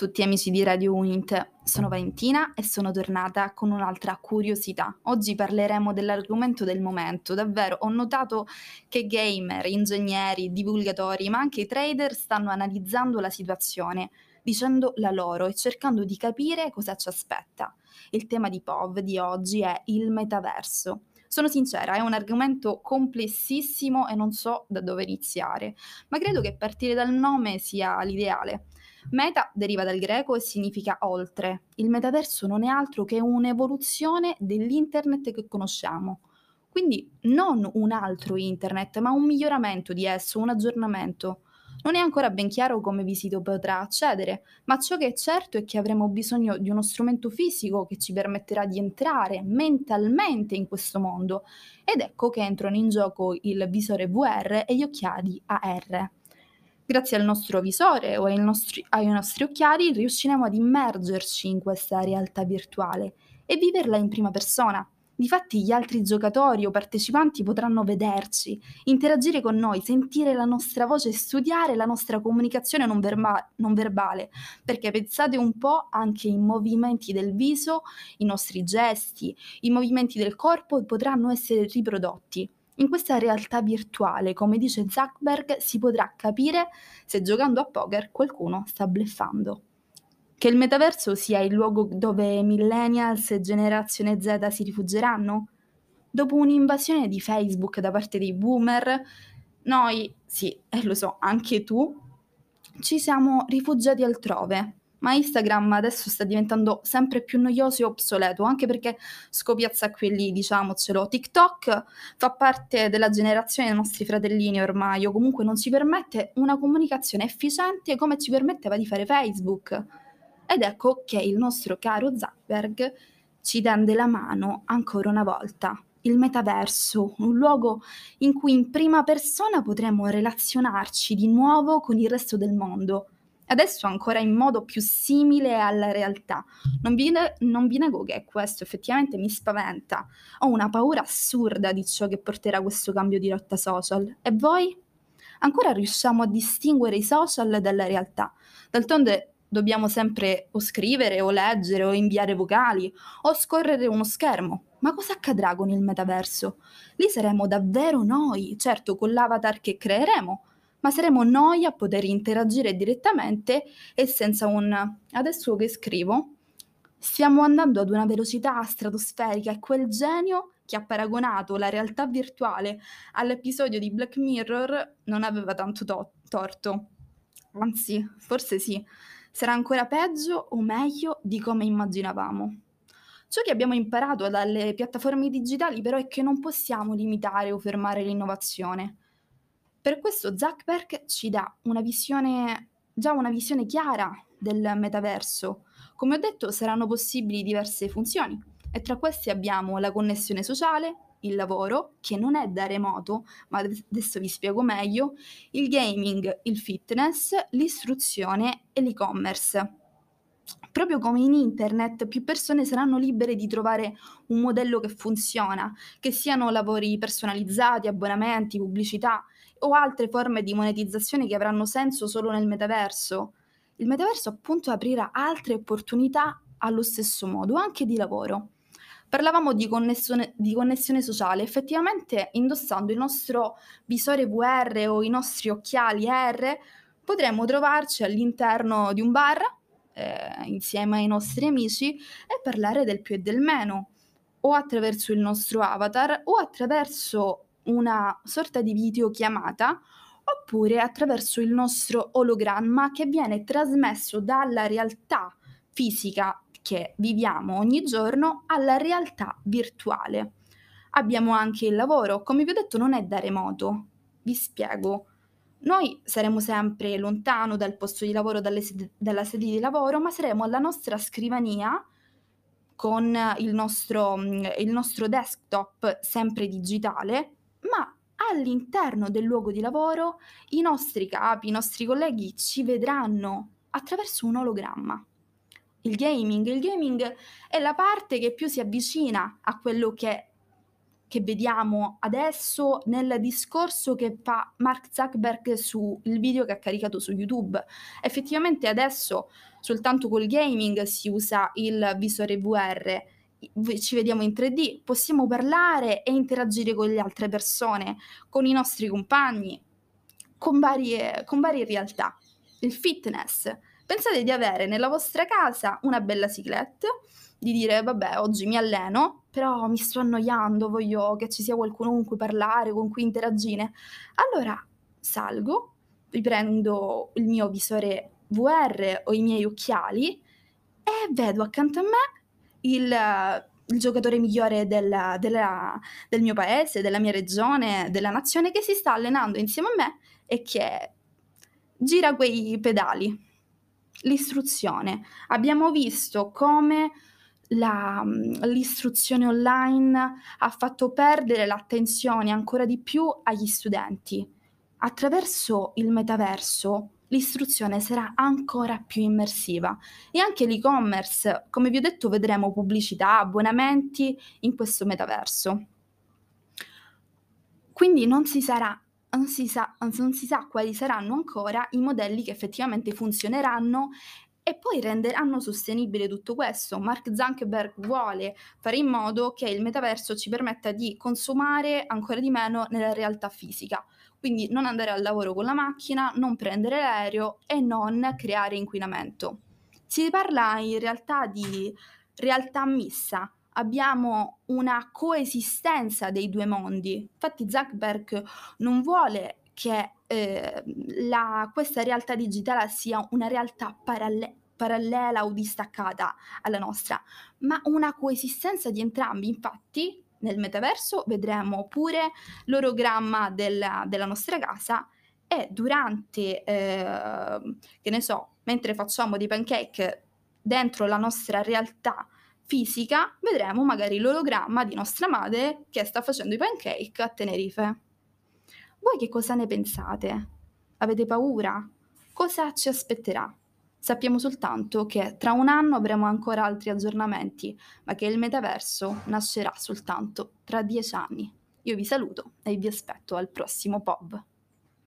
tutti amici di Radio Unit, sono Valentina e sono tornata con un'altra curiosità. Oggi parleremo dell'argomento del momento. Davvero, ho notato che gamer, ingegneri, divulgatori, ma anche trader stanno analizzando la situazione, dicendo la loro e cercando di capire cosa ci aspetta. Il tema di POV di oggi è il metaverso. Sono sincera, è un argomento complessissimo e non so da dove iniziare, ma credo che partire dal nome sia l'ideale. Meta deriva dal greco e significa oltre. Il metaverso non è altro che un'evoluzione dell'internet che conosciamo. Quindi non un altro internet, ma un miglioramento di esso, un aggiornamento. Non è ancora ben chiaro come vi si potrà accedere, ma ciò che è certo è che avremo bisogno di uno strumento fisico che ci permetterà di entrare mentalmente in questo mondo. Ed ecco che entrano in gioco il visore VR e gli occhiali AR. Grazie al nostro visore o ai nostri, ai nostri occhiali riusciremo ad immergerci in questa realtà virtuale e viverla in prima persona. Difatti gli altri giocatori o partecipanti potranno vederci, interagire con noi, sentire la nostra voce e studiare la nostra comunicazione non, verba- non, verbale, perché pensate un po' anche i movimenti del viso, i nostri gesti, i movimenti del corpo potranno essere riprodotti. In questa realtà virtuale, come dice Zuckerberg, si potrà capire se giocando a poker qualcuno sta bleffando. Che il metaverso sia il luogo dove millennials e generazione Z si rifugieranno? Dopo un'invasione di Facebook da parte dei boomer, noi, sì, e lo so, anche tu, ci siamo rifugiati altrove, ma Instagram adesso sta diventando sempre più noioso e obsoleto, anche perché scopiazza qui lì, diciamocelo. TikTok fa parte della generazione dei nostri fratellini ormai, o comunque non ci permette una comunicazione efficiente come ci permetteva di fare Facebook. Ed ecco che il nostro caro Zuckerberg ci tende la mano ancora una volta. Il metaverso, un luogo in cui in prima persona potremo relazionarci di nuovo con il resto del mondo adesso ancora in modo più simile alla realtà. Non vi, non vi nego che questo effettivamente mi spaventa. Ho una paura assurda di ciò che porterà questo cambio di rotta social. E voi? Ancora riusciamo a distinguere i social dalla realtà. D'altronde dobbiamo sempre o scrivere o leggere o inviare vocali o scorrere uno schermo. Ma cosa accadrà con il metaverso? Lì saremo davvero noi, certo con l'avatar che creeremo, ma saremo noi a poter interagire direttamente e senza un adesso che scrivo. Stiamo andando ad una velocità stratosferica e quel genio che ha paragonato la realtà virtuale all'episodio di Black Mirror non aveva tanto to- torto. Anzi, forse sì, sarà ancora peggio o meglio di come immaginavamo. Ciò che abbiamo imparato dalle piattaforme digitali però è che non possiamo limitare o fermare l'innovazione. Per questo Zuckerberg ci dà una visione, già una visione chiara del metaverso. Come ho detto, saranno possibili diverse funzioni e tra queste abbiamo la connessione sociale, il lavoro, che non è da remoto, ma adesso vi spiego meglio, il gaming, il fitness, l'istruzione e l'e-commerce. Proprio come in internet, più persone saranno libere di trovare un modello che funziona, che siano lavori personalizzati, abbonamenti, pubblicità o altre forme di monetizzazione che avranno senso solo nel metaverso. Il metaverso appunto aprirà altre opportunità allo stesso modo, anche di lavoro. Parlavamo di connessione, di connessione, sociale, effettivamente indossando il nostro visore VR o i nostri occhiali R potremmo trovarci all'interno di un bar eh, insieme ai nostri amici e parlare del più e del meno, o attraverso il nostro avatar o attraverso una sorta di videochiamata oppure attraverso il nostro ologramma che viene trasmesso dalla realtà fisica che viviamo ogni giorno alla realtà virtuale. Abbiamo anche il lavoro, come vi ho detto non è da remoto. Vi spiego. Noi saremo sempre lontano dal posto di lavoro, sedi- dalla sede di lavoro, ma saremo alla nostra scrivania con il nostro, il nostro desktop sempre digitale all'interno del luogo di lavoro i nostri capi, i nostri colleghi ci vedranno attraverso un ologramma. Il gaming, il gaming è la parte che più si avvicina a quello che che vediamo adesso nel discorso che fa Mark Zuckerberg sul video che ha caricato su YouTube. Effettivamente adesso soltanto col gaming si usa il visore VR, ci vediamo in 3D, possiamo parlare e interagire con le altre persone, con i nostri compagni, con varie, con varie realtà. Il fitness. Pensate di avere nella vostra casa una bella ciclette di dire vabbè oggi mi alleno, però mi sto annoiando, voglio che ci sia qualcuno con cui parlare, con cui interagire. Allora salgo, riprendo il mio visore VR o i miei occhiali e vedo accanto a me il, il giocatore migliore del, della, del mio paese, della mia regione, della nazione che si sta allenando insieme a me e che gira quei pedali. L'istruzione. Abbiamo visto come la, l'istruzione online ha fatto perdere l'attenzione ancora di più agli studenti. Attraverso il metaverso l'istruzione sarà ancora più immersiva e anche l'e-commerce, come vi ho detto, vedremo pubblicità, abbonamenti in questo metaverso. Quindi non si sarà non si, sa, non si sa quali saranno ancora i modelli che effettivamente funzioneranno e poi renderanno sostenibile tutto questo. Mark Zuckerberg vuole fare in modo che il metaverso ci permetta di consumare ancora di meno nella realtà fisica. Quindi non andare al lavoro con la macchina, non prendere l'aereo e non creare inquinamento. Si parla in realtà di realtà missa, abbiamo una coesistenza dei due mondi. Infatti Zuckerberg non vuole che eh, la, questa realtà digitale sia una realtà paralle- parallela o distaccata alla nostra, ma una coesistenza di entrambi. Infatti, nel metaverso vedremo pure l'orogramma della, della nostra casa e durante, eh, che ne so, mentre facciamo dei pancake dentro la nostra realtà fisica, vedremo magari l'ologramma di nostra madre che sta facendo i pancake a Tenerife. Voi che cosa ne pensate? Avete paura? Cosa ci aspetterà? Sappiamo soltanto che tra un anno avremo ancora altri aggiornamenti, ma che il metaverso nascerà soltanto tra dieci anni. Io vi saluto e vi aspetto al prossimo POV.